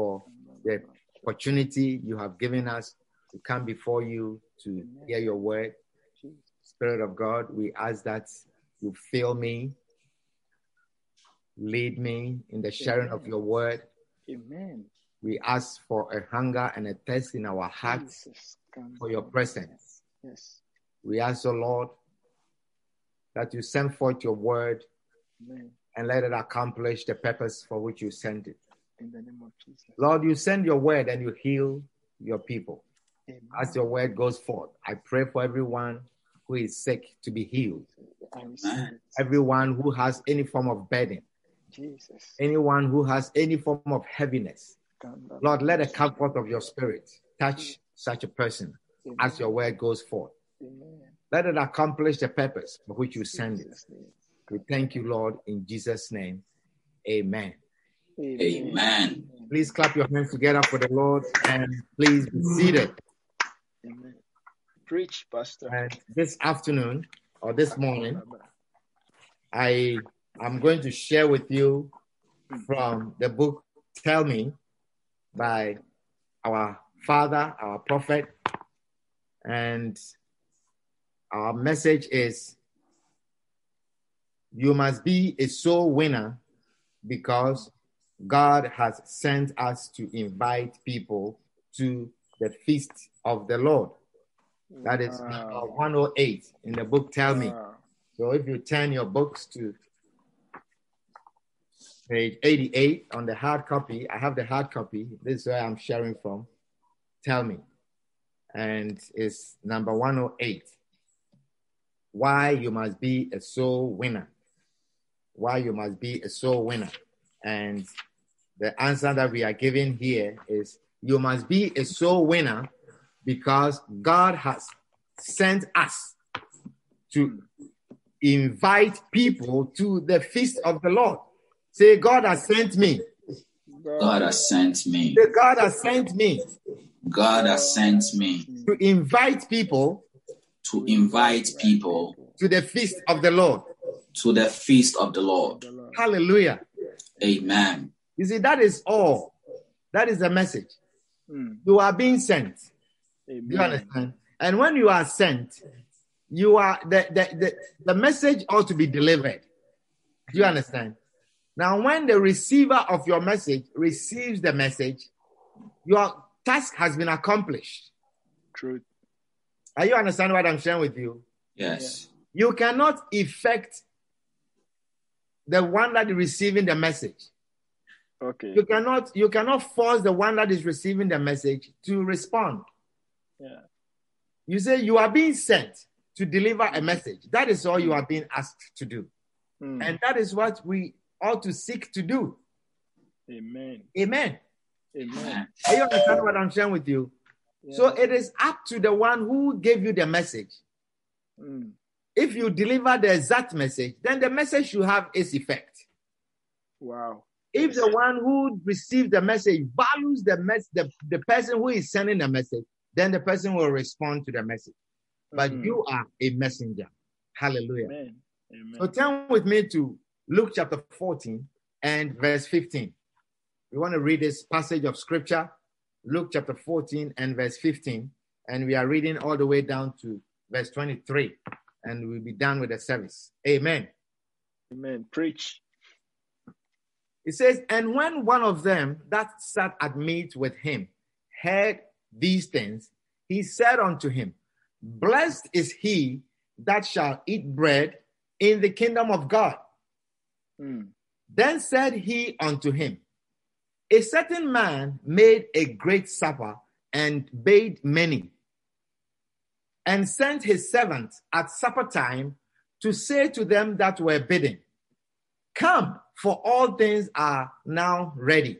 for the opportunity you have given us to come before you to hear your word. Spirit of God, we ask that you fill me, lead me in the sharing of your word. Amen. We ask for a hunger and a thirst in our hearts Jesus, for your presence. Yes. We ask, O Lord, that you send forth your word Amen. and let it accomplish the purpose for which you sent it. In the name of Jesus. Lord, you send your word and you heal your people. Amen. As your word goes forth, I pray for everyone who is sick to be healed, I receive it. everyone who has any form of burden, Jesus. anyone who has any form of heaviness. Lord, let the comfort of your spirit touch such a person Amen. as your word goes forth. Amen. Let it accomplish the purpose for which you send it. We thank you, Lord, in Jesus' name. Amen. Amen. Please clap your hands together for the Lord and please be seated. Amen. Preach, Pastor. And this afternoon or this morning, I am going to share with you from the book Tell Me by our father, our prophet. And our message is you must be a soul winner because God has sent us to invite people to the feast of the Lord. That is Wow. 108 in the book Tell Me. Wow. So if you turn your books to page 88 on the hard copy, I have the hard copy. This is where I'm sharing from. Tell me. And it's number 108. Why you must be a soul winner. Why you must be a soul winner. And the answer that we are giving here is you must be a soul winner because God has sent us to invite people to the feast of the Lord. Say, God has sent me. God has sent me. Say, God has sent me God has sent me to invite people to invite people to the feast of the Lord. to the feast of the Lord. The Lord. Hallelujah. Amen. You see, that is all. That is the message. Mm. You are being sent. Do you understand? And when you are sent, you are the, the, the, the message ought to be delivered. Do you understand? Now, when the receiver of your message receives the message, your task has been accomplished. Truth. Are you understand what I'm sharing with you? Yes. You cannot effect the one that is receiving the message. Okay. You cannot you cannot force the one that is receiving the message to respond. Yeah. You say you are being sent to deliver a message. That is all you are being asked to do. Mm. And that is what we ought to seek to do. Amen. Amen. Amen. Are you understand what I'm sharing with you? Yeah. So it is up to the one who gave you the message. Mm. If you deliver the exact message, then the message you have is effect. Wow. If the one who received the message values the mess the, the person who is sending the message, then the person will respond to the message. But Mm. you are a messenger. Hallelujah. Amen. Amen. So turn with me to Luke chapter 14 and verse 15. We want to read this passage of scripture, Luke chapter 14 and verse 15. And we are reading all the way down to verse 23. And we'll be done with the service. Amen. Amen. Preach. It says, And when one of them that sat at meat with him heard these things, he said unto him, Blessed is he that shall eat bread in the kingdom of God. Mm. Then said he unto him, A certain man made a great supper and bade many, and sent his servants at supper time to say to them that were bidden, Come, for all things are now ready.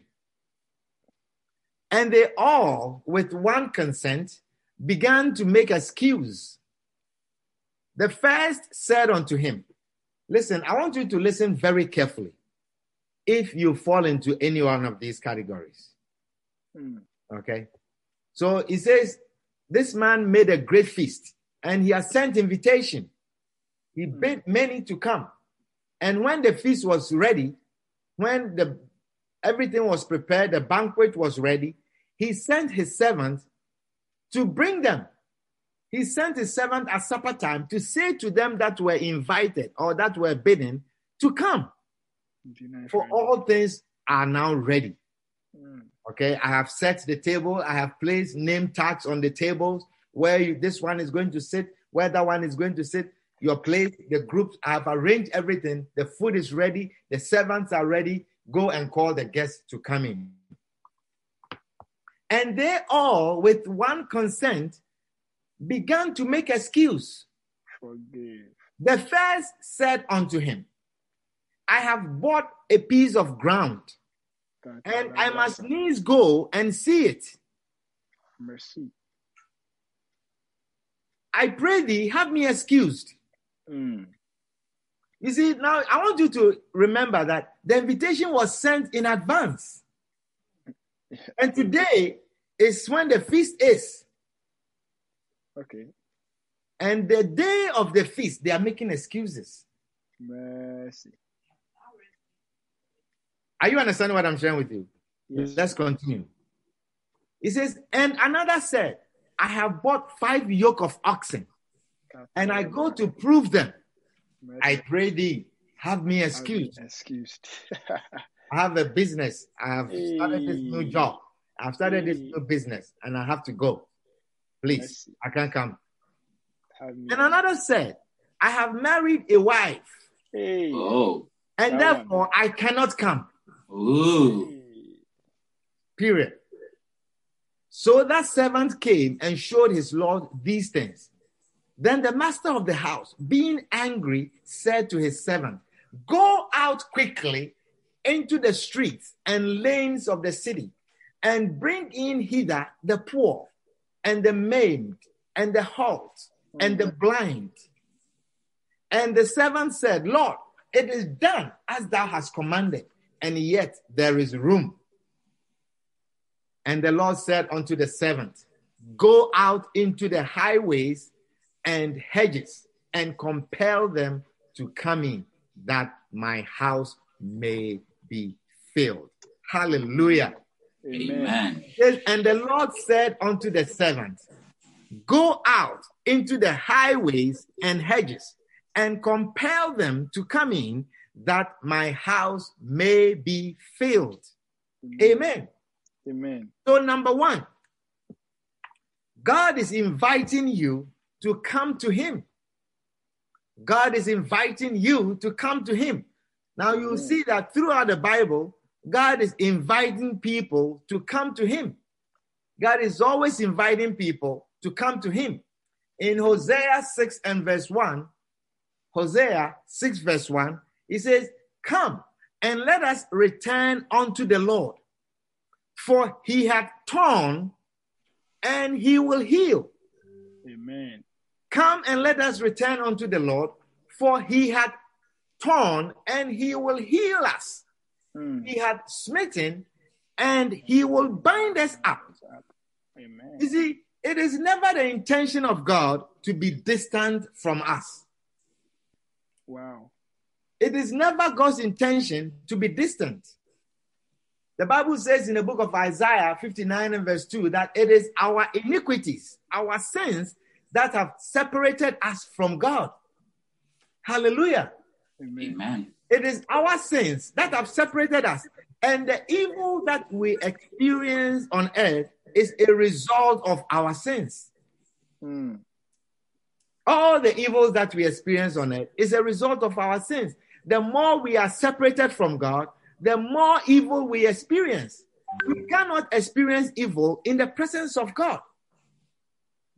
And they all, with one consent, began to make excuse. The first said unto him, Listen, I want you to listen very carefully if you fall into any one of these categories. Mm. Okay. So he says, This man made a great feast and he has sent invitation. He bid many to come. And when the feast was ready, when the everything was prepared, the banquet was ready, he sent his servant to bring them. He sent his servant at supper time to say to them that were invited or that were bidden to come. For all things are now ready. Mm. Okay, I have set the table. I have placed name tags on the tables where you, this one is going to sit, where that one is going to sit. Your place, the groups. I have arranged everything. The food is ready. The servants are ready. Go and call the guests to come in. And they all, with one consent, began to make excuse. Forgive. The first said unto him, I have bought a piece of ground, and I must needs go and see it. Mercy. I pray thee, have me excused. Mm. You see, now I want you to remember that the invitation was sent in advance. And today is when the feast is. Okay. And the day of the feast, they are making excuses. Mercy. Are you understanding what I'm sharing with you? Yes. Let's continue. He says, And another said, I have bought five yoke of oxen, and I go to prove them. I pray thee, have me excused. Excused. I have a business. I have started this new job. I've started this new business, and I have to go. Please, I can't come. And another said, I have married a wife, Hey. Oh. and That one. therefore I cannot come. Ooh. Period. So that servant came and showed his Lord these things. Then the master of the house, being angry, said to his servant, Go out quickly into the streets and lanes of the city, and bring in hither the poor, and the maimed, and the halt, and the blind. And the servant said, Lord, it is done as thou hast commanded, and yet there is room. And the Lord said unto the servant, Go out into the highways and hedges and compel them to come in, that my house may be filled. Hallelujah. Amen. And the Lord said unto the servants, Go out into the highways and hedges and compel them to come in, that my house may be filled. Amen. Amen. So, number one, God is inviting you to come to Him. God is inviting you to come to Him. Now, you Amen. see that throughout the Bible, God is inviting people to come to Him. God is always inviting people to come to Him. In Hosea 6 and verse 1, Hosea 6 verse 1, he says, Come and let us return unto the Lord, for he hath torn and he will heal. Amen. Come and let us return unto the Lord, for he hath torn and he will heal us. Mm. He hath smitten and he will bind us up. Amen. You see, it is never the intention of God to be distant from us. Wow. It is never God's intention to be distant. The Bible says in the book of Isaiah 59 and verse 2 that it is our iniquities, our sins that have separated us from God. Hallelujah. Amen. Amen. It is our sins that have separated us. And the evil that we experience on earth is a result of our sins. Mm. All the evils that we experience on earth is a result of our sins. The more we are separated from God, the more evil we experience. We cannot experience evil in the presence of God.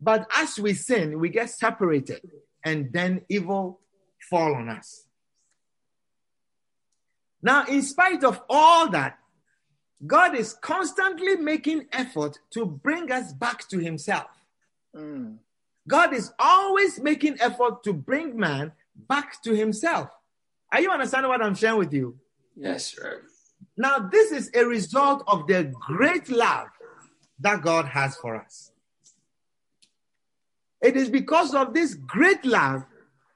But as we sin, we get separated, and then evil fall on us. Now, in spite of all that, God is constantly making effort to bring us back to himself. Mm. God is always making effort to bring man back to himself. Are you understanding what I'm sharing with you? Yes, Rev. Now, this is a result of the great love that God has for us. It is because of this great love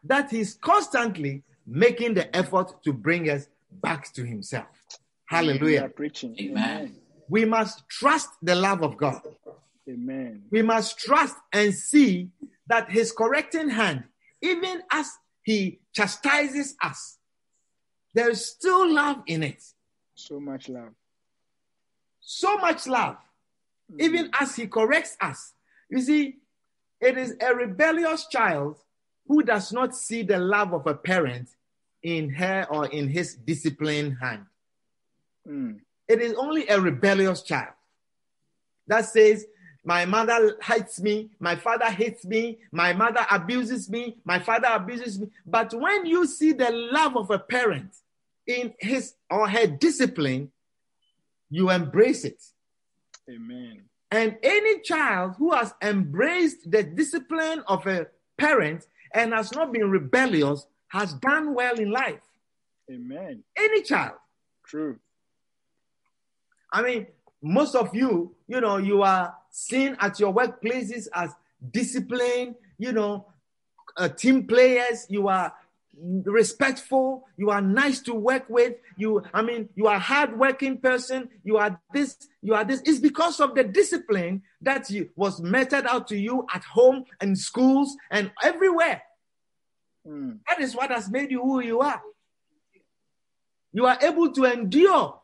that He's constantly making the effort to bring us back to Himself. You are Hallelujah. preaching. Amen. We must trust the love of God. Amen. We must trust and see that His correcting hand, even as He chastises us, there is still love in it. So much love. so much love, even mm-hmm. as he corrects us. You see, it is a rebellious child who does not see the love of a parent in her or in his disciplined hand. Mm. It is only a rebellious child that says, My mother hates me, my father hates me, my mother abuses me, my father abuses me. But when you see the love of a parent in his or her discipline, you embrace it. Amen. And any child who has embraced the discipline of a parent and has not been rebellious has done well in life. Amen. Any child. True. I mean, most of you, you know, you are seen at your workplaces as disciplined, you know, uh, team players. You are respectful. You are nice to work with. You, I mean, you are a hardworking person. You are this. You are this. It's because of the discipline that you, was meted out to you at home and schools and everywhere. Mm. That is what has made you who you are. You are able to endure.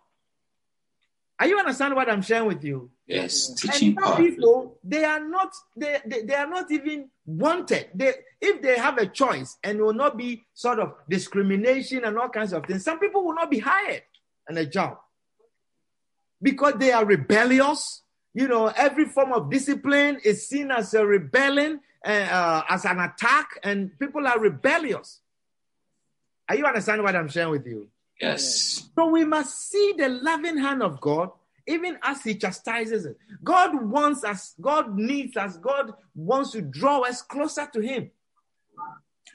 Are you understand what I'm sharing with you? Yes, And some people, they are not, they, they, they are not even wanted. They, if they have a choice and will not be sort of discrimination and all kinds of things, some people will not be hired in a job because they are rebellious. You know, every form of discipline is seen as a rebellion, uh, uh, as an attack, and people are rebellious. Are you understanding what I'm sharing with you? Yes. So we must see the loving hand of God even as He chastises it. God wants us, God needs us, God wants to draw us closer to Him.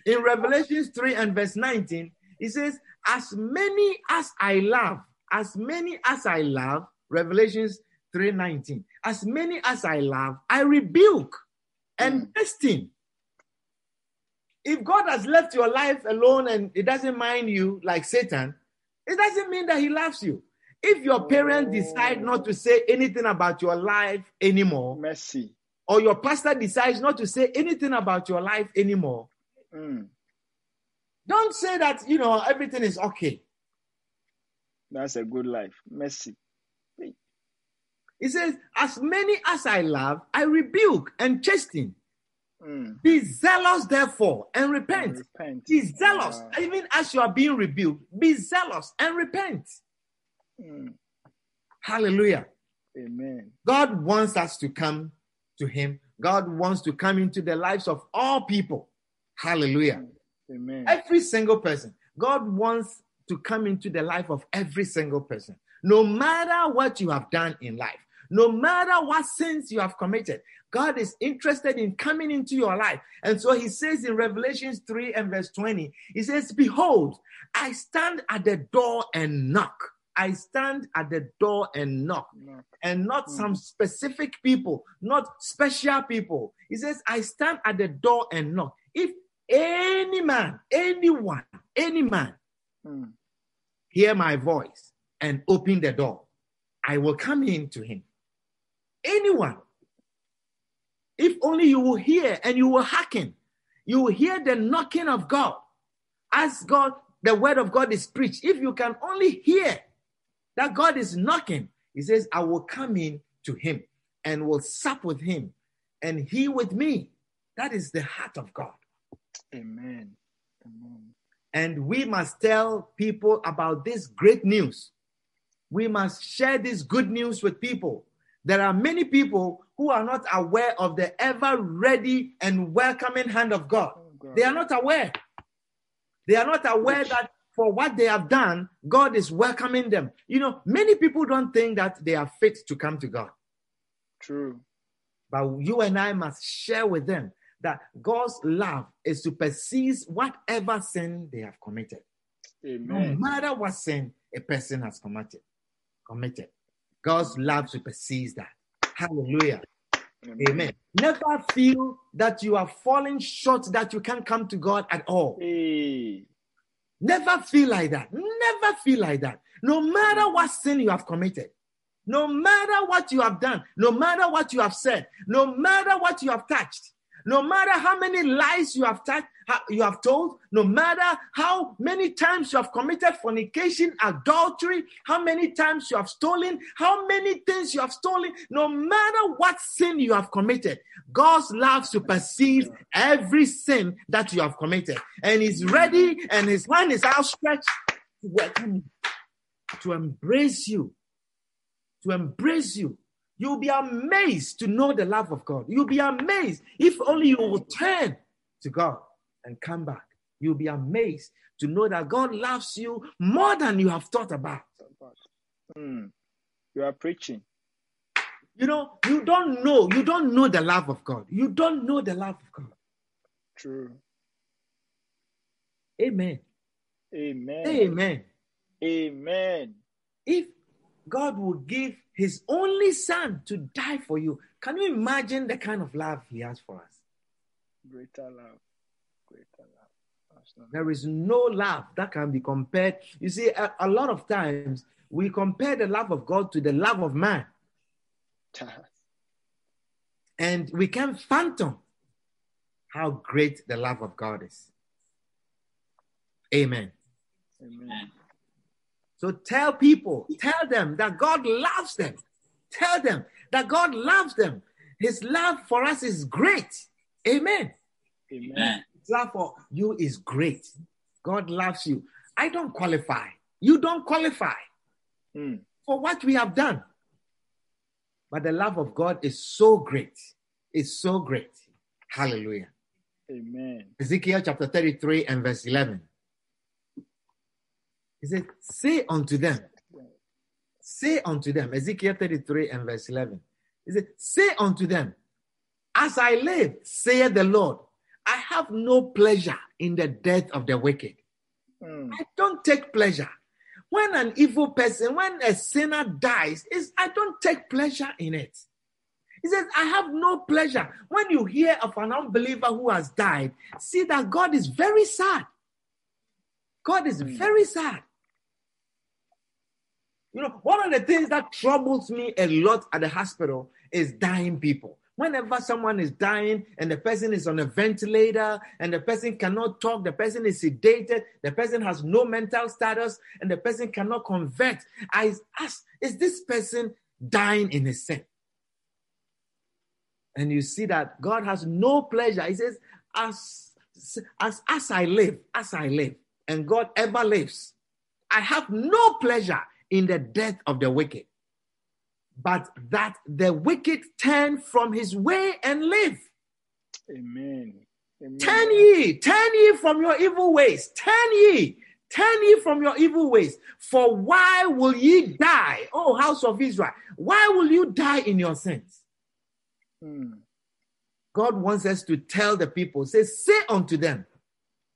In Revelations 3 and verse 19, He says, As many as I love, as many as I love, Revelations 3 19, as many as I love, I rebuke and mm. chasten. If God has left your life alone and it doesn't mind you like Satan, it doesn't mean that he loves you. If your parents decide not to say anything about your life anymore, Mercy. or your pastor decides not to say anything about your life anymore, Mm. don't say that, you know, everything is okay. That's a good life. Mercy. He says, As many as I love, I rebuke and chasten. Mm. Be zealous, therefore, and repent. Repent. Be zealous, Wow. even as you are being rebuked. Be zealous and repent. Mm. Hallelujah. Amen. God wants us to come to Him. God wants to come into the lives of all people. Hallelujah. Amen. Every single person. God wants to come into the life of every single person. No matter what you have done in life, no matter what sins you have committed, God is interested in coming into your life. And so he says in Revelations 3 and verse 20, he says, Behold, I stand at the door and knock. I stand at the door and knock Knock. and not some specific people, not special people. He says, I stand at the door and knock. If any man, anyone, any man Mm. hear my voice and open the door, I will come in to him. Anyone. If only you will hear and you will hearken, you will hear the knocking of God. As God, the word of God is preached. If you can only hear that God is knocking, he says, I will come in to him and will sup with him and he with me. That is the heart of God. Amen. Amen. And we must tell people about this great news. We must share this good news with people. There are many people who are not aware of the ever ready and welcoming hand of God. Oh, God. They are not aware. They are not aware that for what they have done, God is welcoming them. You know, many people don't think that they are fit to come to God. True. But you and I must share with them that God's love is supersedes whatever sin they have committed. No matter what sin a person has committed, committed, God's love supersedes that. Hallelujah. Amen. Never feel that you are falling short, that you can't come to God at all. Hey. Never feel like that. Never feel like that. No matter what sin you have committed, no matter what you have done, no matter what you have said, no matter what you have touched, no matter how many lies you have ha- you have told, no matter how many times you have committed fornication, adultery, how many times you have stolen, how many things you have stolen, no matter what sin you have committed, God's love supersedes every sin that you have committed. And He's ready and His hand is outstretched to welcome you, to embrace you, to embrace you. You'll be amazed to know the love of God. You'll be amazed if only you will turn to God and come back. You'll be amazed to know that God loves you more than you have thought about. Hmm. You are preaching. You know, you don't know, you don't know the love of God. You don't know the love of God. True. Amen. Amen. Amen. Amen. If God would give his only son to die for you, can you imagine the kind of love he has for us? Greater love. Greater love. Not- There is no love that can be compared. You see, a, a lot of times we compare the love of God to the love of man, and we can phantom how great the love of God is. Amen. Amen. So tell people, tell them that God loves them. Tell them that God loves them. His love for us is great. Amen. Amen. His love for you is great. God loves you. I don't qualify. You don't qualify Hmm. for what we have done. But the love of God is so great. It's so great. Hallelujah. Amen. Ezekiel chapter 33 and verse 11. He said, Say unto them, say unto them, Ezekiel 33 and verse 11. He said, Say unto them, As I live, saith the Lord, I have no pleasure in the death of the wicked. Hmm. I don't take pleasure. When an evil person, when a sinner dies, is I don't take pleasure in it. He says, I have no pleasure. When you hear of an unbeliever who has died, see that God is very sad. God is very sad. You know, one of the things that troubles me a lot at the hospital is dying people. Whenever someone is dying and the person is on a ventilator and the person cannot talk, the person is sedated, the person has no mental status, and the person cannot convert, I ask, is this person dying in his sin? And you see that God has no pleasure. He says, as, as, as I live, as I live, and God ever lives, I have no pleasure in the death of the wicked, but that the wicked turn from his way and live. Amen. Amen. Turn ye, turn ye from your evil ways, turn ye, turn ye from your evil ways. For why will ye die, O house of Israel? Why will you die in your sins? Hmm. God wants us to tell the people, say, say unto them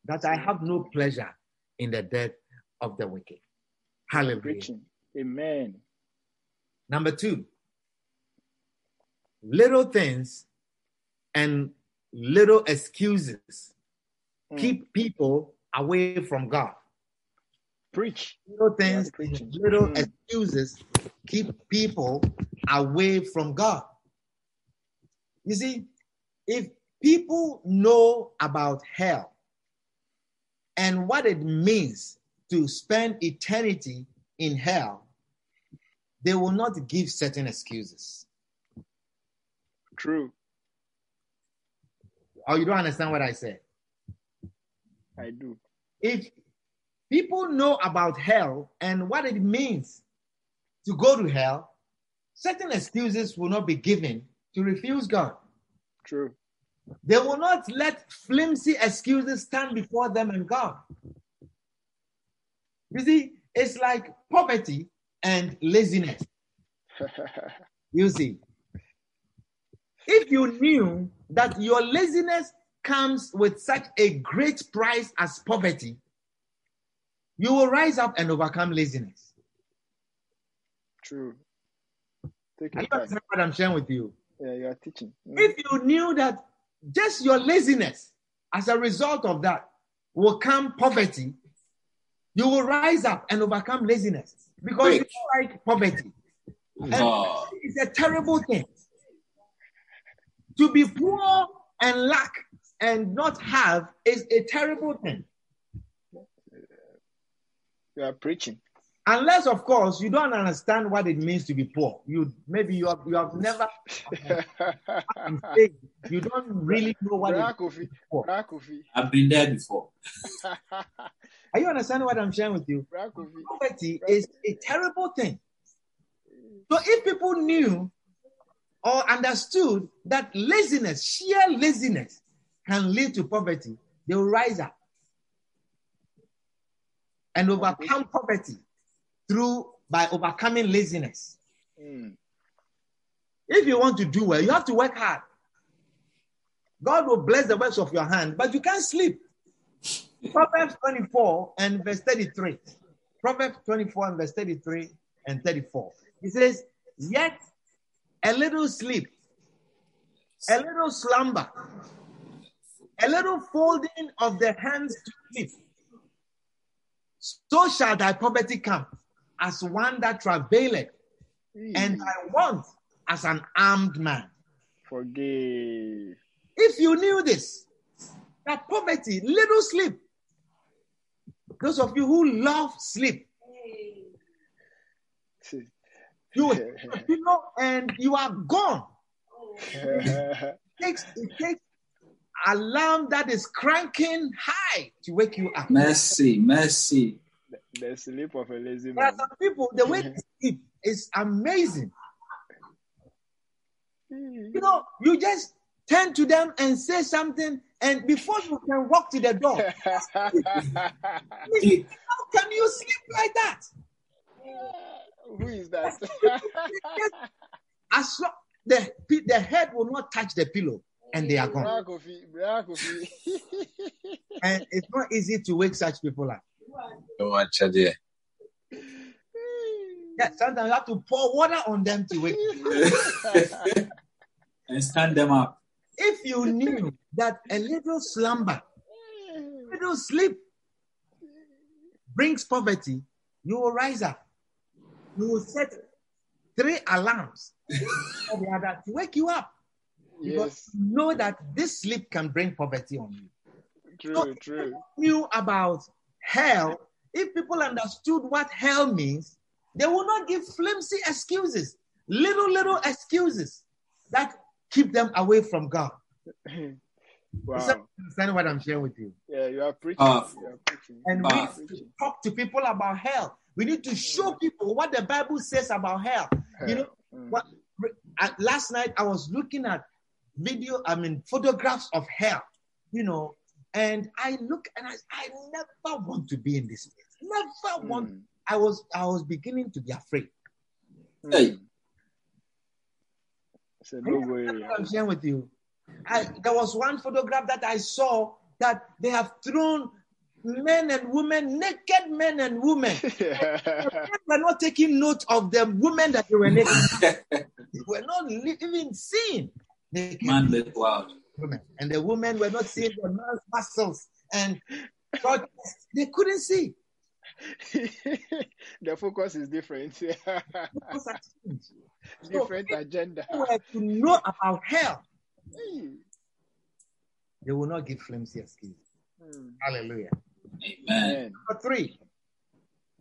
that I have no pleasure in the death of the wicked. Hallelujah. Preaching. Amen. Number two, little things and little excuses Hmm. keep people away from God. Preach. Little things, little Mm. excuses keep people away from God. You see, if people know about hell and what it means to spend eternity in hell, they will not give certain excuses. True. Or you don't understand what I said. I do. If people know about hell and what it means to go to hell, certain excuses will not be given to refuse God. True. They will not let flimsy excuses stand before them and God. You see, it's like poverty and laziness. You see, if you knew that your laziness comes with such a great price as poverty, you will rise up and overcome laziness. True. Take Are your time. understand what I'm sharing with you? Yeah, you are teaching. Mm. If you knew that just your laziness, as a result of that, will come poverty, you will rise up and overcome laziness because you Preach. don't like poverty. Hmm. And Oh, it's a terrible thing. To be poor and lack and not have is a terrible thing. You are preaching. Unless, of course, you don't understand what it means to be poor. You maybe you have you have never saying you don't really know what it Bra to be poor. Bra Kofi. I've been there before. Are you understanding what I'm sharing with you? Bra Kofi. Poverty is a terrible thing. So if people knew or understood that laziness, sheer laziness, can lead to poverty, they will rise up and overcome poverty through by overcoming laziness. Mm. If you want to do well, you have to work hard. God will bless the works of your hand, but you can't sleep. Proverbs 24 and verse 33. Proverbs 24 and verse 33 and 34. He says, Yet a little sleep, a little slumber, a little folding of the hands to sleep. So shall thy poverty come as one that travaileth, hmm. and thy want as an armed man. Forgive. If you knew this, that poverty, little sleep. Those of you who love sleep, you, you know, and you are gone. It takes, it takes alarm that is cranking high to wake you up. Mercy, mercy. The sleep of a lazy There are man. some people, the way they sleep is amazing. Hmm. You know, you just turn to them and say something, and before you can walk to the door, how can you sleep like that? Who is that? As long, the, the head will not touch the pillow, and they are gone. Bra Kofi. Bra Kofi. And it's not easy to wake such people up. Don't watch it there. Yeah, sometimes you have to pour water on them to wake. and stand them up. If you knew that a little slumber, a little sleep brings poverty, you will rise up. You will set three alarms for the other to wake you up. Because yes, you know that this sleep can bring poverty on you. true, true. You Knew about hell, if people understood what hell means, they will not give flimsy excuses, little, little excuses that keep them away from God. Wow. Is that understanding what I'm sharing with you? Yeah, you are preaching. Powerful. You are preaching. And Ah. we need to talk to people about hell. We need to show people what the Bible says about hell. You know, Mm. what uh, last night I was looking at video, I mean photographs of hell, you know, and I look and I, I never want to be in this place. Never want. Mm. I was I was beginning to be afraid. Hey. It's no way. I'm sharing with you. I, there was one photograph that I saw that they have thrown men and women, naked men and women. Men were not taking note of the women that they were naked. they were not li- even seeing naked Man live wild. Women, and the women were not seeing the man's muscles and chest. they couldn't see. the focus is different. Because I think different agenda. Were to know about hell, Hey. they will not give flimsy excuses. Mm. Hallelujah. Amen. Number three,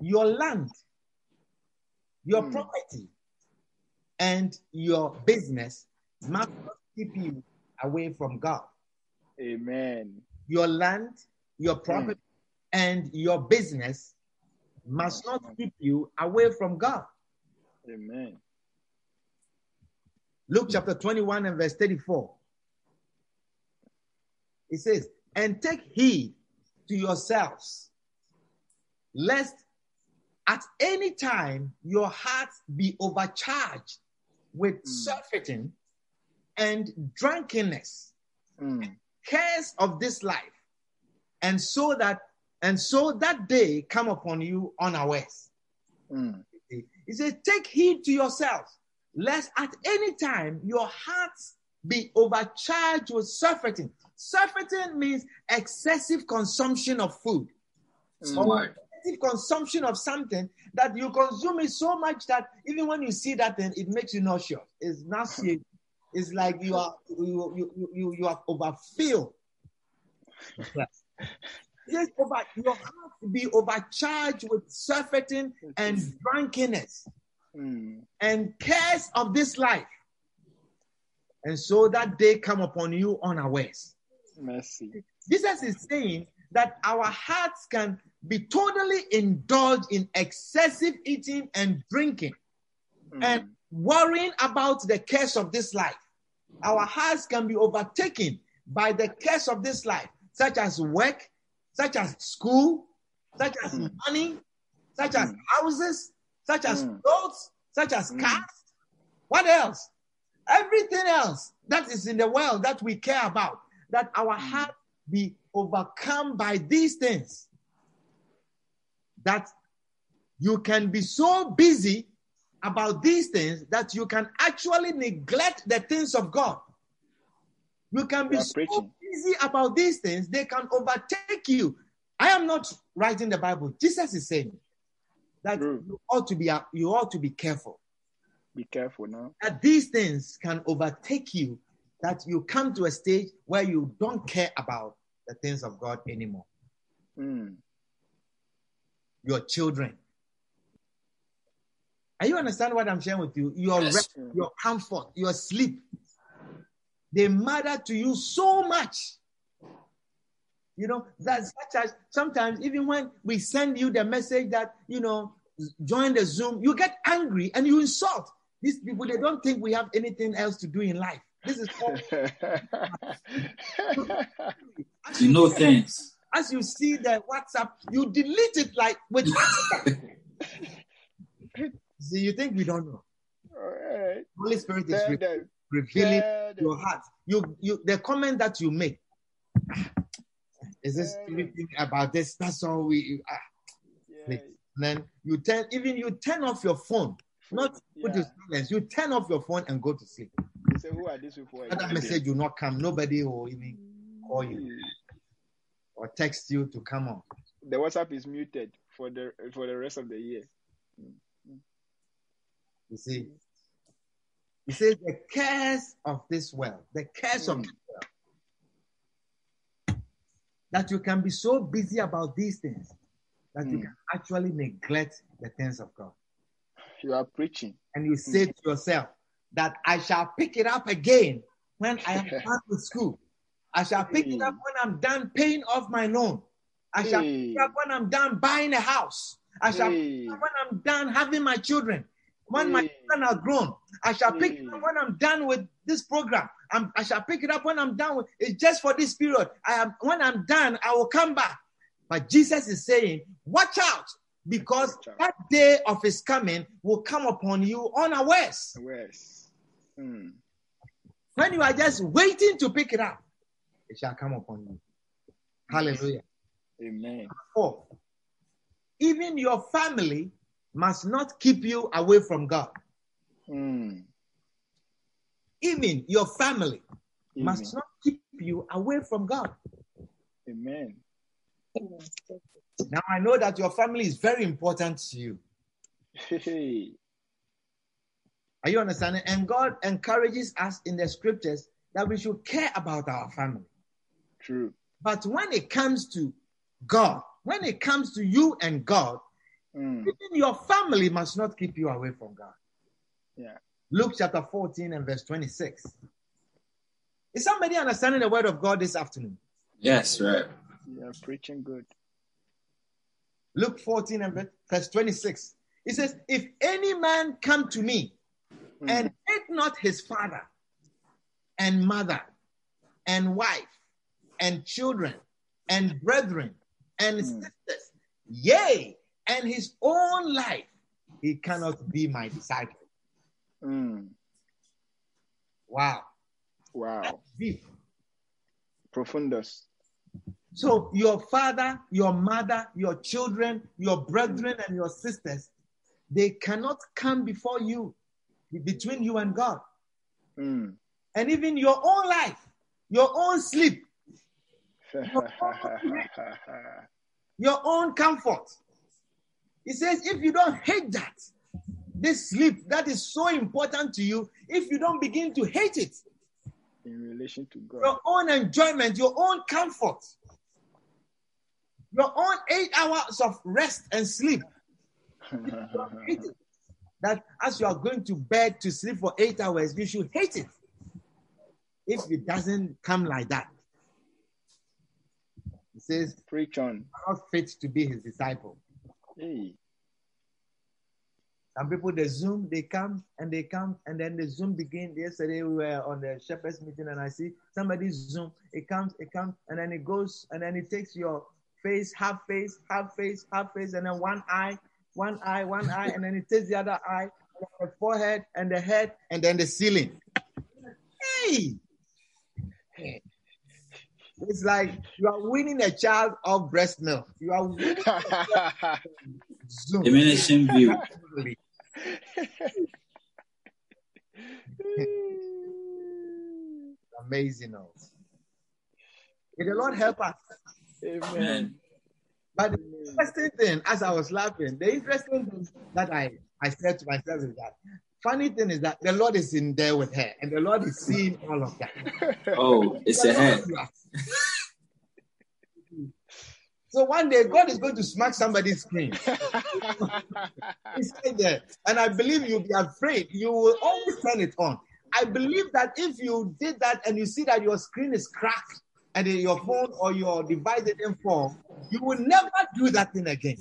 your land, your Hmm. property, and your business must not keep you away from God. Amen. Your land, your property, and your business must not keep you away from God. Amen. Luke chapter 21 and verse 34. It says, And take heed to yourselves, lest at any time your hearts be overcharged with Mm. surfeiting and drunkenness, Mm. cares of this life, and so that and so that day come upon you unawares. Mm. He says, Take heed to yourselves, lest at any time your hearts be overcharged with surfeiting. Surfeiting means excessive consumption of food, Smart. excessive consumption of something that you consume it so much that even when you see that thing, it makes you nauseous. It's nauseous. It's like you are you you you, you are overfilled. Yes, over your heart to be overcharged with surfeiting and drunkenness Mm. and cares of this life. And so that day come upon you unawares. Mercy. Jesus is saying that our hearts can be totally indulged in excessive eating and drinking Mm. and worrying about the cares of this life. Our hearts can be overtaken by the cares of this life, such as work, such as school, such as Mm. money, such as Mm. houses, such as Mm. clothes, such as Mm. cars. What else? Everything else that is in the world that we care about, that our Mm. heart be overcome by these things. That you can be so busy about these things that you can actually neglect the things of God. You can be so preaching. busy about these things, they can overtake you. I am not writing the Bible. Jesus is saying that True. you ought to be you ought to be careful Be careful now. that these things can overtake you, that you come to a stage where you don't care about the things of God anymore. Mm. Your children. Are you understand what I'm sharing with you? Your Yes. rest, your comfort, your sleep. They matter to you so much. You know, that's such as sometimes even when we send you the message that, you know, join the Zoom, you get angry and you insult. These people, they don't think we have anything else to do in life. This is all You know things. as you see the WhatsApp, you delete it like with See, you think we don't know. All right. Holy Spirit is re- revealing your heart. You, you, the comment that you make. Is this anything about this? That's all we. ah. Yeah. Then you turn, even you turn off your phone, not put Yeah. silence. You turn off your phone and go to sleep. You say, who are these people? That message will not come. Nobody will even call you or text you to come on. The WhatsApp is muted for the for the rest of the year. You see, he says the cares of this world, the cares of Mm. this world, that you can be so busy about these things that you Mm. can actually neglect the things of God. You are preaching. And you say to yourself that I shall pick it up again when I am done with school. I shall pick it up when I'm done paying off my loan. I shall pick it up when I'm done buying a house. I shall pick it up when I'm done having my children. When my children are grown, I shall pick it up when I'm done with this program. I'm, I shall pick it up when I'm done with it's just for this period. I am when I'm done, I will come back. But Jesus is saying, watch out, because Watch out. that day of his coming will come upon you unawares. Yes. Mm. When you are just waiting to pick it up, it shall come upon you. Hallelujah. Amen. Four, even your family must not keep you away from God. Mm. Even your family Amen. must not keep you away from God. Amen. Now, I know that your family is very important to you. Hey. Are you understanding? And God encourages us in the scriptures that we should care about our family. True. But when it comes to God, when it comes to you and God, Mm. even your family must not keep you away from God. Yeah. Luke chapter 14 and verse 26. Is somebody understanding the word of God this afternoon? Yes, right. You are preaching good. Luke 14 and verse 26. It says, If any man come to me Mm. and hate not his father and mother and wife and children and brethren and Mm. sisters, yea, and his own life, he cannot be my disciple. Mm. Wow. Wow. Deep. Profundus. So your father, your mother, your children, your brethren, and your sisters, they cannot come before you, between you and God. Mm. And even your own life, your own sleep, your own comfort. He says, if you don't hate that, this sleep that is so important to you, if you don't begin to hate it, In relation to God. your own enjoyment, your own comfort, your own eight hours of rest and sleep, it. that as you are going to bed to sleep for eight hours, you should hate it. If it doesn't come like that, he says, Preach on. "I'm not fit to be his disciple. Hey. Some people they Zoom, they come and they come and then the Zoom begin. Yesterday we were on the shepherd's meeting and I see somebody Zoom. It comes, it comes, and then it goes, and then it takes your face, half face, half face, half face, and then one eye, one eye, one eye, and then it takes the other eye, and the forehead and the head, and then the ceiling. Hey! It's like you are winning a child of breast milk. You are winning Zoom. Diminishing view. Amazing. Oh. May the Lord help us. Amen. Amen. But the interesting thing, as I was laughing, the interesting thing that I, I said to myself is that funny thing is that the Lord is in there with her, and the Lord is seeing all of that. Oh, it's a head. So one day God is going to smack somebody's screen. He's there. And I believe you'll be afraid. You will always turn it on. I believe that if you did that and you see that your screen is cracked and your phone or your device didn't fall, you will never do that thing again.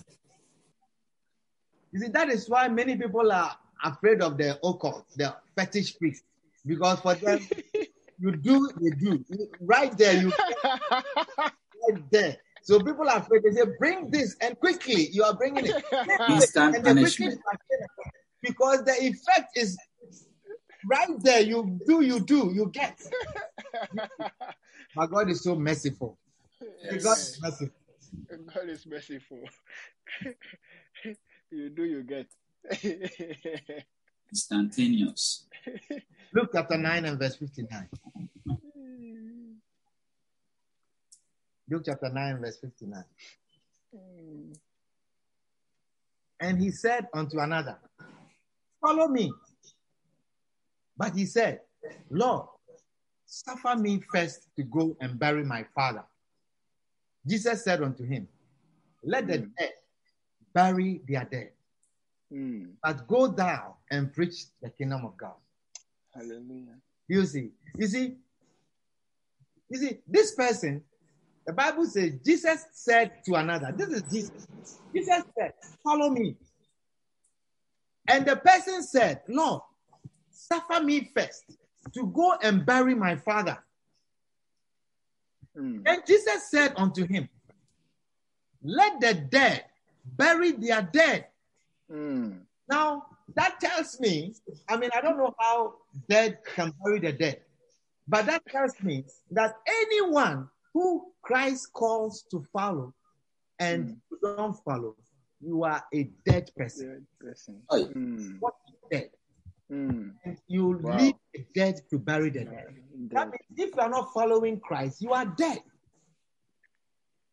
You see, that is why many people are afraid of the occult, the fetish priest, because for them, you do, they do. Right there, you right there. So people are afraid. They say, "Bring this," and quickly you are bringing it. Instant And punishment. because the effect is right there. You do, you do, you get. My God is so merciful. My God is merciful. God is merciful. you do, you get. Instantaneous. Luke chapter 9 and verse 59. Luke chapter 9, verse 59. And he said unto another, Follow me. But he said, Lord, suffer me first to go and bury my father. Jesus said unto him, Let the dead bury their dead, Mm. but go thou and preach the kingdom of God. Hallelujah. You see, you see, you see, this person, the Bible says, Jesus said to another, This is Jesus. Jesus said, Follow me. And the person said, Lord, suffer me first to go and bury my father. Mm. And Jesus said unto him, Let the dead bury their dead. Mm. Now, that tells me, I mean, I don't know how dead can bury the dead, but that tells me that anyone who Christ calls to follow and you don't follow, you are a dead person. Dead person. Oi. Mm. What is dead? Mm. And you Wow. leave the dead to bury the dead. That means if you are not following Christ, you are dead.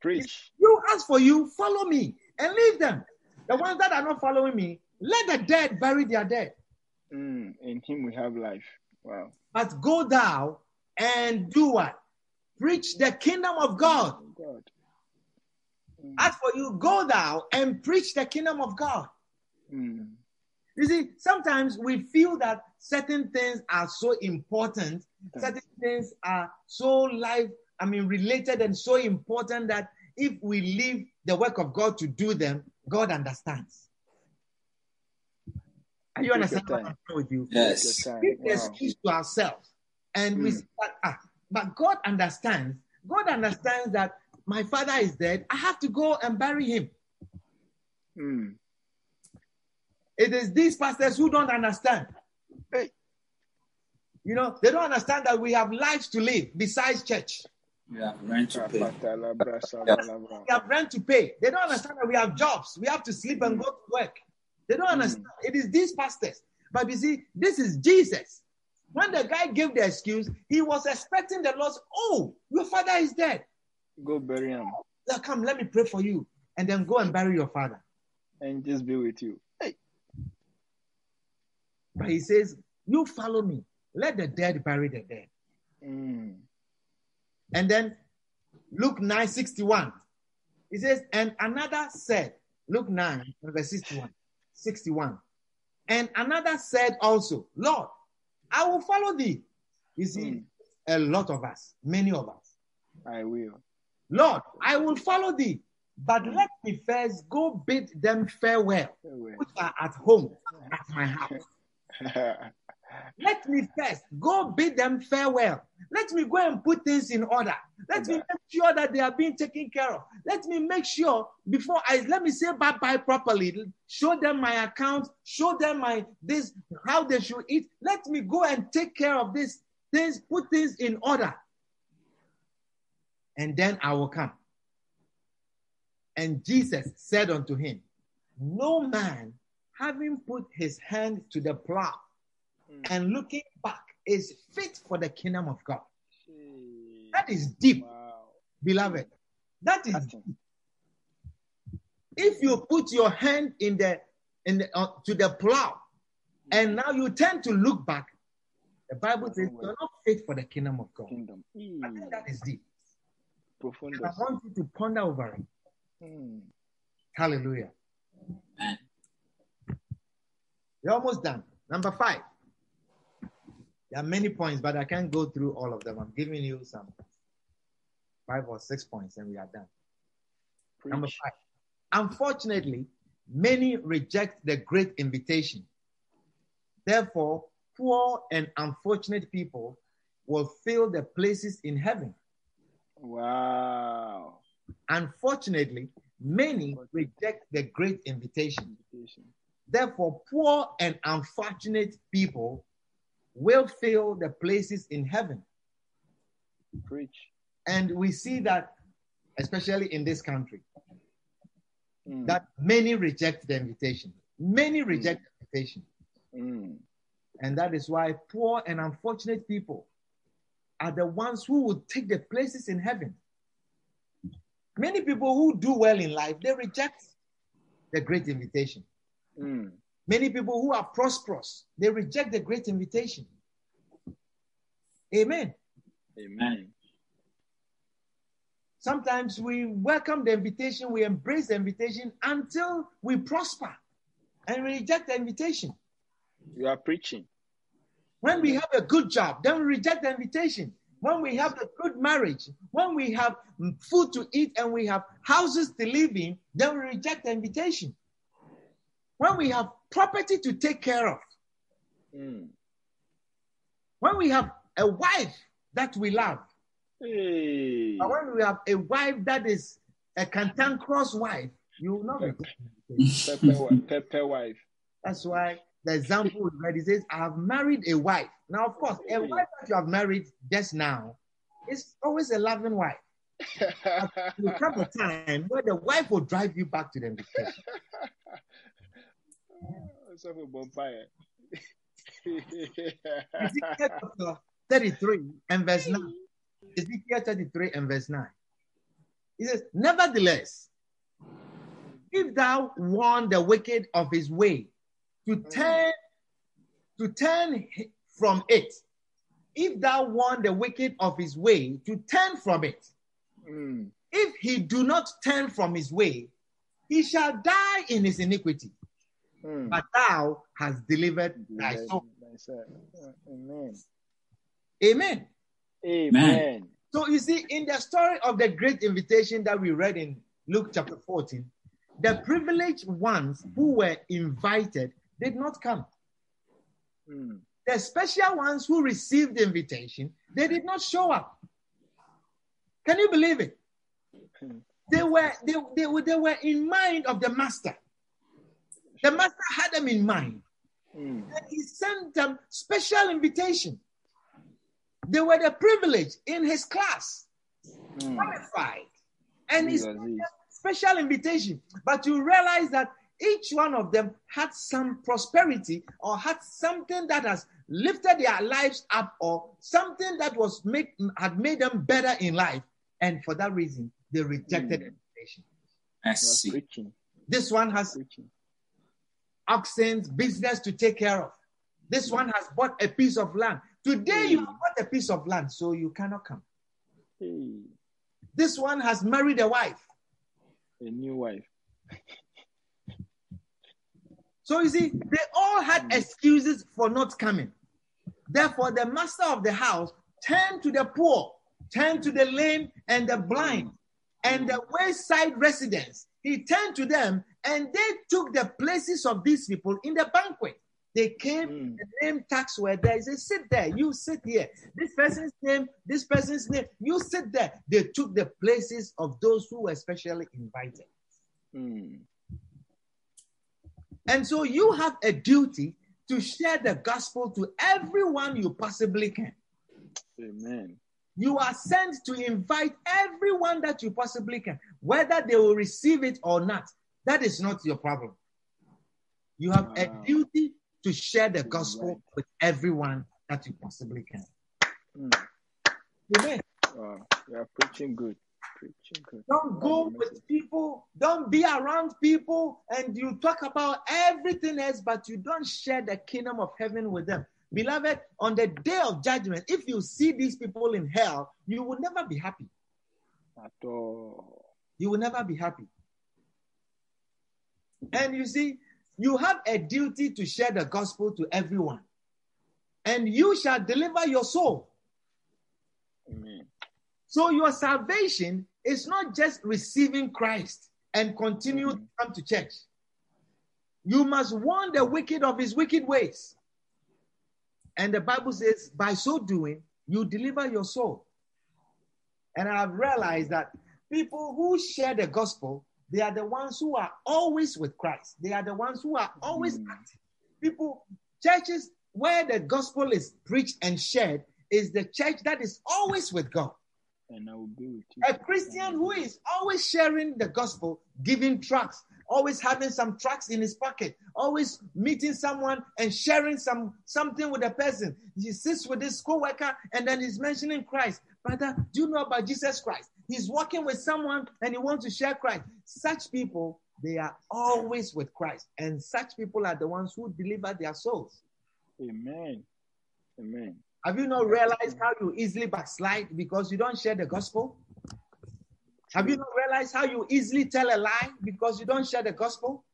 Preach. You ask for you, follow me and leave them. The ones that are not following me, let the dead bury their dead. Mm. In him we have life. Wow. But go thou and do what? Preach the kingdom of God. God. Mm. As for you, go thou and preach the kingdom of God. Mm. You see, sometimes we feel that certain things are so important, Mm. certain things are so life, I mean, related and so important that if we leave the work of God to do them, God understands. Are you Take understand what I'm saying with you? Take We your give the Wow. excuse to ourselves and we Mm. say that, ah, but God understands. God understands that my father is dead. I have to go and bury him. Mm. It is these pastors who don't understand. Hey. You know, they don't understand that we have lives to live besides church. We have rent to pay. We have rent to pay. They don't understand that we have jobs. We have to sleep and go to work. They don't understand. It is these pastors. But you see, this is Jesus. When the guy gave the excuse, he was expecting the Lord. Oh, your father is dead. Go bury him Now come, let me pray for you, and then go and bury your father. and just be with you. Hey. But he says, "You follow me. Let the dead bury the dead." Mm. And then Luke 9 61. He says, And another said, Luke 9, verse 61, 61. And another said also, Lord, I will follow thee. You see, Mm. a lot of us, many of us. I will. Lord, I will follow thee, but let me first go bid them farewell, which are at home at my house. Let me first go bid them farewell. Let me go and put things in order. Let me make sure that they are being taken care of. Let me make sure before I let me say bye bye properly. Show them my account. Show them my this how they should eat. Let me go and take care of these things. Put things in order, and then I will come. And Jesus said unto him, No man having put his hand to the plow Mm. and looking back is fit for the kingdom of God. Shit. That is deep, Wow. beloved. That is Cutting. if you put your hand in the in the, uh, to the plow and now you tend to look back, the Bible says you're not fit for the kingdom of God. Kingdom. I think that is deep. And I want you to ponder over it. Mm. Hallelujah. We're almost done. Number five. There are many points, but I can't go through all of them. I'm giving you some five or six points, and we are done. Number five. Unfortunately, many reject the great invitation. Therefore, poor and unfortunate people will fill the places in heaven. Wow. Unfortunately, many reject the great invitation. Invitation. Therefore, poor and unfortunate people will fill the places in heaven. Preach. And we see that, especially in this country, Mm. that many reject the invitation. Many reject the invitation. Mm. And that is why poor and unfortunate people are the ones who will take the places in heaven. Many people who do well in life, they reject the great invitation. Mm. Many people who are prosperous, they reject the great invitation. Amen. Amen. Sometimes we welcome the invitation, we embrace the invitation until we prosper and we reject the invitation. You are preaching. When we have a good job, then we reject the invitation. When we have a good marriage, when we have food to eat and we have houses to live in, then we reject the invitation. When we have property to take care of, Mm. when we have a wife that we love, Hey. but when we have a wife that is a cantankerous wife, you will not the invitation. Pepper, pepper wife. That's why the example we read, it says, I have married a wife. Now, of course, a wife that you have married just now is always a loving wife. Will come a time where the wife will drive you back to the invitation. With bonfire? Ezekiel chapter 33 and verse 9. Ezekiel 33 and verse 9. He says, Nevertheless, if thou warn the wicked of his way, to turn to turn from it, if thou warn the wicked of his way, to turn from it, Mm. if he do not turn from his way, he shall die in his iniquity. Mm. But thou has delivered thy Yes, soul. Amen. Amen. Amen. So you see, in the story of the great invitation that we read in Luke chapter 14, the privileged ones who were invited did not come. Mm. The special ones who received the invitation, they did not show up. Can you believe it? Hmm. They were they, they, they were in mind of the master. The master had them in mind. Mm. And he sent them special invitation. They were the privilege in his class, Mm. qualified. And he sent them special invitation. But you realize that each one of them had some prosperity or had something that has lifted their lives up or something that was make, had made them better in life. And for that reason, they rejected the Mm. invitation. I see. This one has Preaching. Oxen business to take care of. This one has bought a piece of land. Today you have bought a piece of land, so you cannot come. This one has married a wife. a new wife. So you see, they all had excuses for not coming. Therefore, the master of the house turned to the poor, turned to the lame and the blind, and the wayside residents. He turned to them, and they took the places of these people in the banquet. They came, Mm. the name tags were there. He said, Sit there, you sit here. This person's name, this person's name, you sit there. They took the places of those who were specially invited. Mm. And so you have a duty to share the gospel to everyone you possibly can. Amen. You are sent to invite everyone that you possibly can, whether they will receive it or not. That is not your problem. You have a duty to share the gospel with everyone that you possibly can. Mm. Amen. Wow. You are preaching good. Preaching good. Don't go with people, don't be around people, and you talk about everything else, but you don't share the kingdom of heaven with them. Beloved, on the day of judgment, if you see these people in hell, you will never be happy. At all. You will never be happy. And you see, you have a duty to share the gospel to everyone, and you shall deliver your soul. Amen. So your salvation is not just receiving Christ and continue to come to church. You must warn the wicked of his wicked ways. And the Bible says, by so doing, you deliver your soul. And I've realized that people who share the gospel, they are the ones who are always with Christ. They are the ones who are always Mm. active. People, churches where the gospel is preached and shared is the church that is always with God. And I will be with you. A Christian who is always sharing the gospel, giving tracts, always having some tracks in his pocket, always meeting someone and sharing some something with a person. He sits with his co-worker and then he's mentioning Christ. Brother, do you know about Jesus Christ? He's walking with someone and he wants to share Christ. Such people, they are always with Christ. And such people are the ones who deliver their souls. Amen. Amen. Have you not realized how you easily backslide because you don't share the gospel? Have you mm. not realized how you easily tell a lie because you don't share the gospel?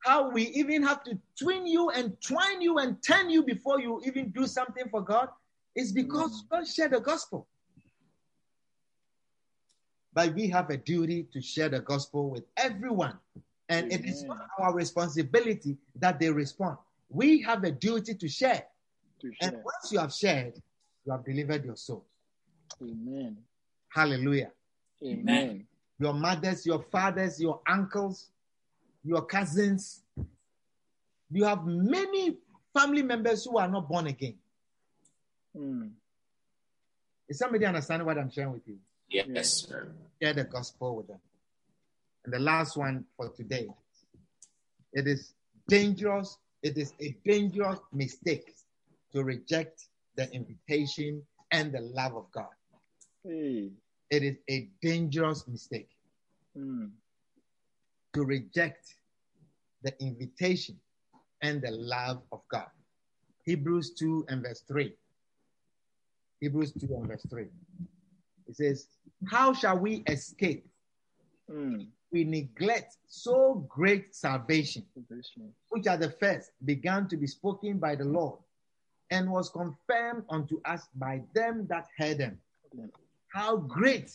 How we even have to twin you and twine you and turn you before you even do something for God? It's because mm. you don't share the gospel. But we have a duty to share the gospel with everyone. And it is not our responsibility that they respond. We have a duty to share. To And once you have shared, you have delivered your soul. Amen. Hallelujah. Amen. Your mothers, your fathers, your uncles, your cousins. You have many family members who are not born again. Mm. Is somebody understanding what I'm sharing with you? Yes, sir. Share the gospel with them. And the last one for today. It is dangerous. It is a dangerous mistake to reject the invitation and the love of God. Hey. It is a dangerous mistake. Mm. to reject the invitation and the love of God. Hebrews 2 and verse 3. Hebrews 2 and verse 3. It says, How shall we escape? Mm. We neglect so great salvation, Salvation. which at the first began to be spoken by the Lord and was confirmed unto us by them that heard them. How great.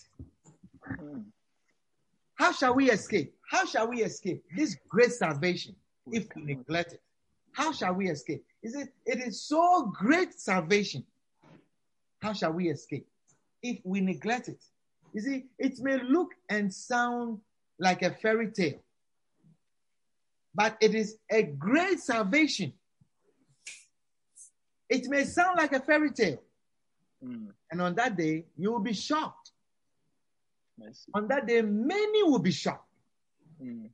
How shall we escape? How shall we escape this great salvation if we neglect it? How shall we escape? Is it it is so great salvation? How shall we escape if we neglect it? You see, it may look and sound like a fairy tale. but it is a great salvation. It may sound like a fairy tale, Mm. and on that day, you will be shocked. On that day, many will be shocked. Mm.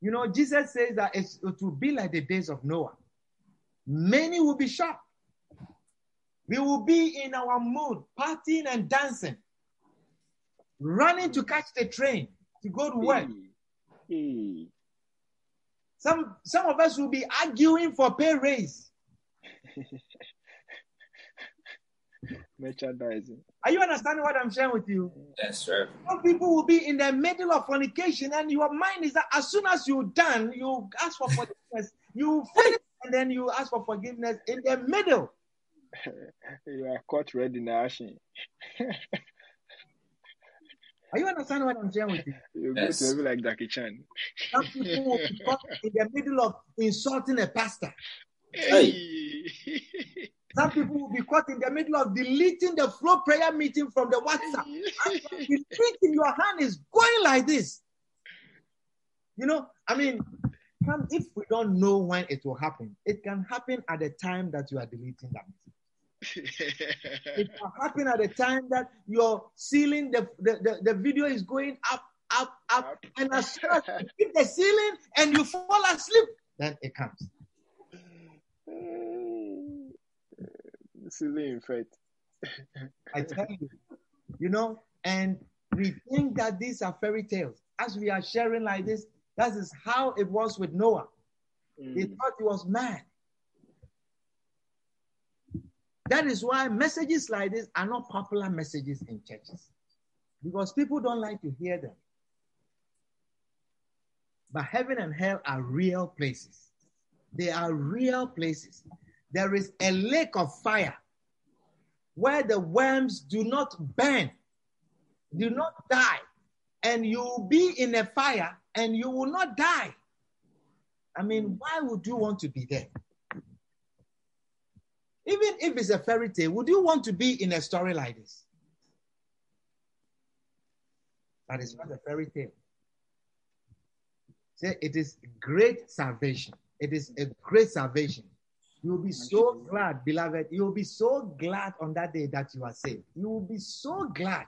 You know, Jesus says that it's, it will be like the days of Noah. Many will be shocked. We will be in our mood, partying and dancing, running to catch the train to go to work. Hey. Some, some of us will be arguing for pay raise. Merchandising. Are you understanding what I'm sharing with you? Yes, sir. Some people will be in the middle of fornication, and your mind is that as soon as you're done, you ask for forgiveness. You finish, and then you ask for forgiveness in the middle. You are caught red in the action. Are you understanding what I'm sharing with you? You go Yes. to heaven like Jackie Chan. Some people will be caught in the middle of insulting a pastor. Hey. Some people will be caught in the middle of deleting the flow prayer meeting from the WhatsApp. Deleting your hand is going like this. You know, I mean, come- if we don't know when it will happen, it can happen at the time that you are deleting that. meeting. It can happen at the time that you're sealing the, the, the, the video is going up, up, up, Up. and as soon as you hit the ceiling and you fall asleep, then it comes. Silly in fact. I tell you, you know, and we think that these are fairy tales. As we are sharing like this, that is how it was with Noah. They Mm. thought he was mad. That is why messages like this are not popular messages in churches because people don't like to hear them. But heaven and hell are real places. They are real places. There is a lake of fire where the worms do not burn, do not die, and you will be in a fire and you will not die. I mean, why would you want to be there? Even if it's a fairy tale, would you want to be in a story like this? But it's not a fairy tale. Say it is great salvation. It is a great salvation. You'll be so glad, beloved. You'll be so glad on that day that you are saved. You will be so glad.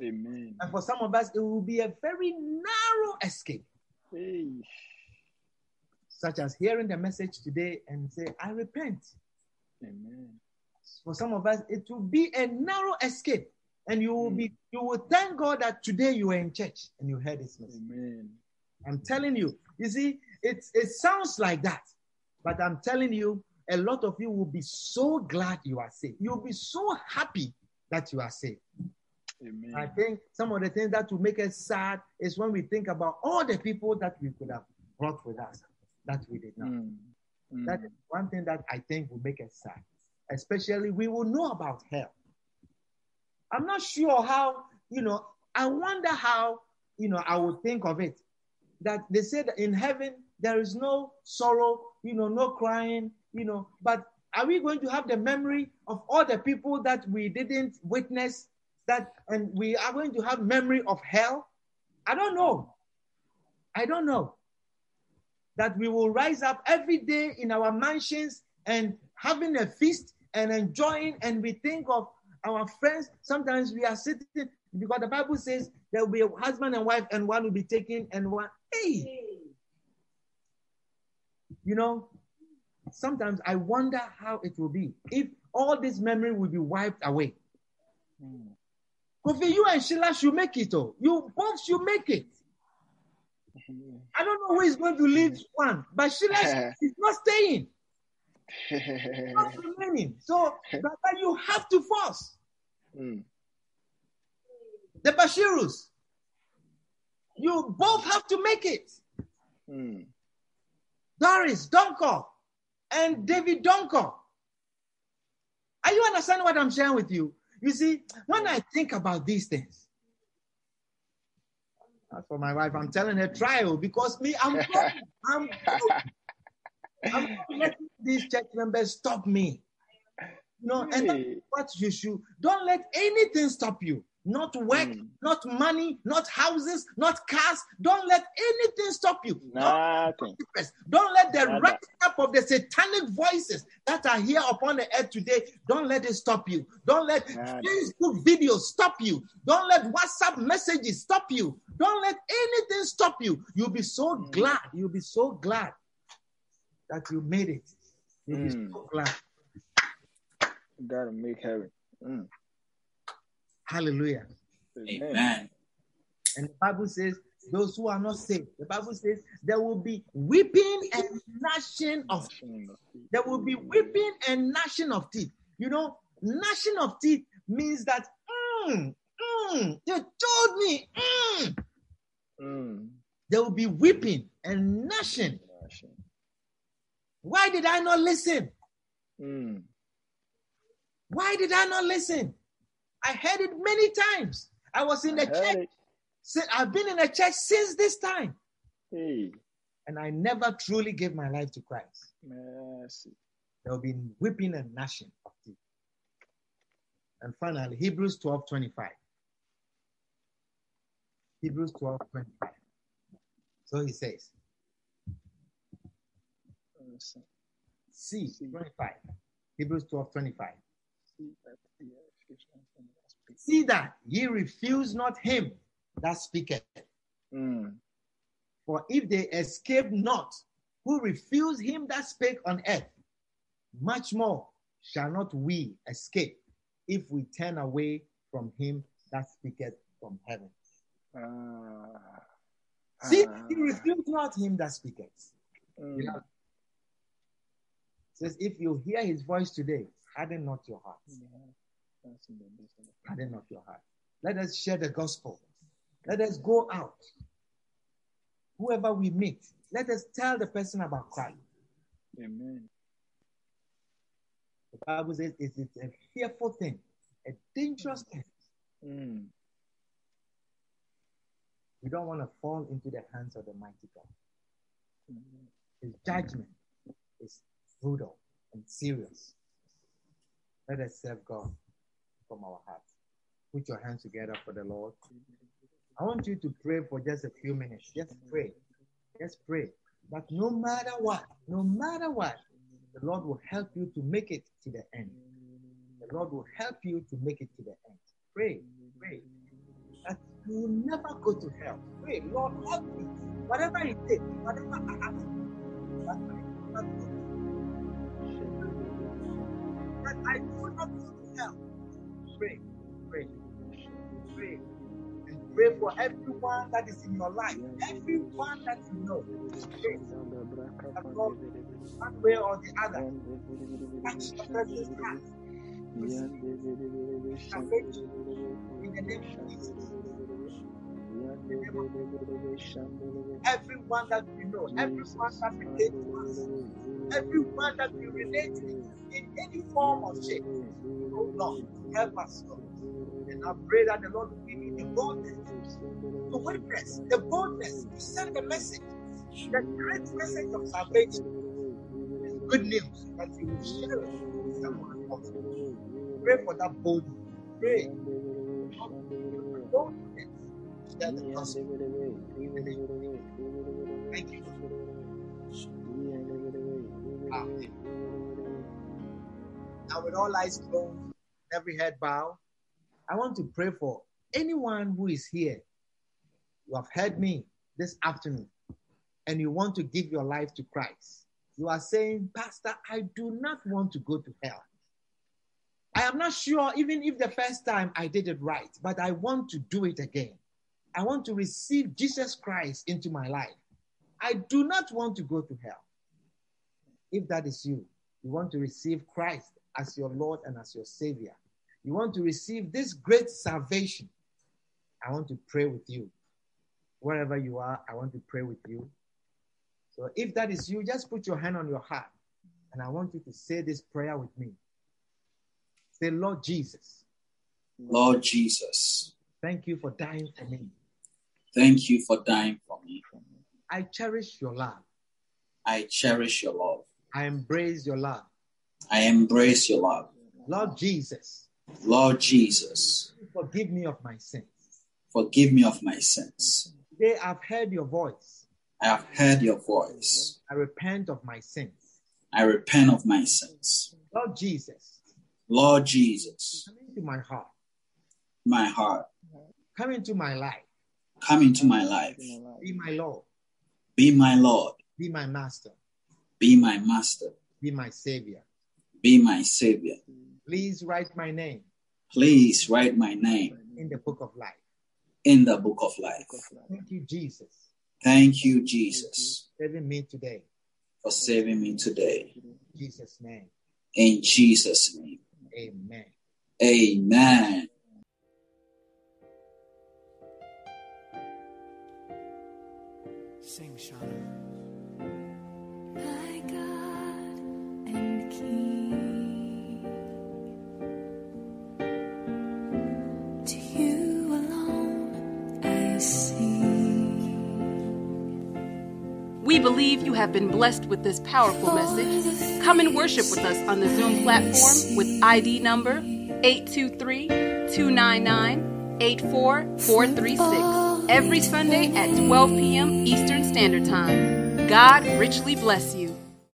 Amen. And for some of us, it will be a very narrow escape, Hey. such as hearing the message today and say, I repent. Amen. For some of us, it will be a narrow escape. And you will mm. be, you will thank God that today you were in church and you heard this message. Amen. I'm telling you, you see, it's it sounds like that, but I'm telling you, a lot of you will be so glad you are saved. You'll be so happy that you are saved. Amen. I think some of the things that will make us sad is when we think about all the people that we could have brought with us that we did not. Mm. Mm. That is one thing that I think will make us sad. Especially, we will know about hell. I'm not sure how, you know, I wonder how, you know, I would think of it. That they said in heaven there is no sorrow, you know, no crying, you know, but are we going to have the memory of all the people that we didn't witness that and we are going to have memory of hell? I don't know. I don't know. That we will rise up every day in our mansions and having a feast and enjoying and we think of our friends. Sometimes we are sitting because the bible says there will be a husband and wife and one will be taken and one. Hey you know sometimes i wonder how it will be if all this memory will be wiped away Mm. Kofi, you and Sheila should make it oh you both should make it I don't know who is going to leave one, but Sheila is not staying, not remaining. So, brother, you have to force Mm. the Bashirus. You both have to make it. Mm. Doris Donko and David Donko. Are you understanding what I'm sharing with you? You see, when I think about these things, as for my wife, I'm telling her trial oh, because me, I'm going, I'm going. I'm letting these church members stop me. You know, and that's what you should don't let anything stop you. Not work, Mm. not money, not houses, not cars. Don't let anything stop you. Don't Nothing. Don't let the Nada. rise up of the satanic voices that are here upon the earth today, don't let it stop you. Don't let Nada. Facebook videos stop you. Don't let WhatsApp messages stop you. Don't let anything stop you. You'll be so Mm. glad. You'll be so glad that you made it. You'll be Mm. so glad. You gotta make heaven. Mm. Hallelujah. Amen. And the Bible says, those who are not saved, the Bible says there will be weeping and gnashing of feet. There will be weeping and gnashing of teeth. You know, gnashing of teeth means that, mm, mm, they told me, mm. Mm. there will be weeping and gnashing. Why did I not listen? Mm. Why did I not listen? I heard it many times. I was in the church. it. I've been in the church since this time, Hey, and I never truly gave my life to Christ. mercy. There will be weeping and gnashing of teeth. And finally, Hebrews 12 25. Hebrews 12 25. So he says, See. 25. Hebrews 12 25. See that the affliction from the spirit. See that ye refuse not him that speaketh. Mm. For if they escape not who refuse him that spake on earth, much more shall not we escape if we turn away from him that speaketh from heaven. Ah. See, Ah. he refused not him that speaketh. Mm. Yeah. Says, if you hear his voice today, harden not your heart. Yeah. That's in the midst of Harden not your heart. Let us share the gospel. Let us go out. Whoever we meet, let us tell the person about Christ. Amen. The Bible says it is a fearful thing, a dangerous thing. Mm. We don't want to fall into the hands of the mighty God. Mm. His judgment is brutal and serious. Let us serve God from our hearts. Put your hands together for the Lord. I want you to pray for just a few minutes. Just pray. Just pray. That no matter what, no matter what, the Lord will help you to make it to the end. The Lord will help you to make it to the end. Pray, pray. That you will never go to hell. Pray, Lord, help me. Whatever it takes, whatever I have do, that I do not go that I do not go to hell. Pray, pray, pray. And pray for everyone that is in your life, everyone that you know. Pray one way or the other, touch in the name of Jesus. Everyone that we know, everyone that relates to us, everyone that we relate to in any form or shape. Oh Lord, help us, Lord. And I pray that the Lord will give you the boldness to witness, the boldness to send the message, the great message of salvation, good news that you will share it with someone else. Pray for that boldness. Pray the. Thank you. Now, with all eyes closed, every head bow. I want to pray for anyone who is here. You have heard me this afternoon, and you want to give your life to Christ. You are saying, Pastor, I do not want to go to hell. I am not sure, even if the first time I did it right, but I want to do it again. I want to receive Jesus Christ into my life. I do not want to go to hell. If that is you, you want to receive Christ as your Lord and as your Savior. You want to receive this great salvation. I want to pray with you. Wherever you are, I want to pray with you. So if that is you, just put your hand on your heart and I want you to say this prayer with me. Say, Lord Jesus, Lord Jesus, thank you for dying for me. thank you for dying for me. I cherish your love. I cherish your love. I embrace your love. I embrace your love. Lord Jesus, Lord Jesus, forgive me of my sins. forgive me of my sins. Today I've heard your voice. I have heard your voice. I repent of my sins. I repent of my sins. Lord Jesus, Lord Jesus, come into my heart. my heart, Come into my life. come into my life. Be my Lord. Be my Lord. Be my master. Be my master. Be my savior. Be my savior. Please write my name Please write my name in the book of life. in the book of life. Thank you, Jesus, Thank you, Jesus, for saving me today. for saving me today. In Jesus' name. In Jesus' name. Amen. Amen. Sing, Shauna. We believe you have been blessed with this powerful message. Come and worship with us on the Zoom platform with ID number 823 299 84436 every Sunday at 12 p.m. Eastern Standard Time. God richly bless you.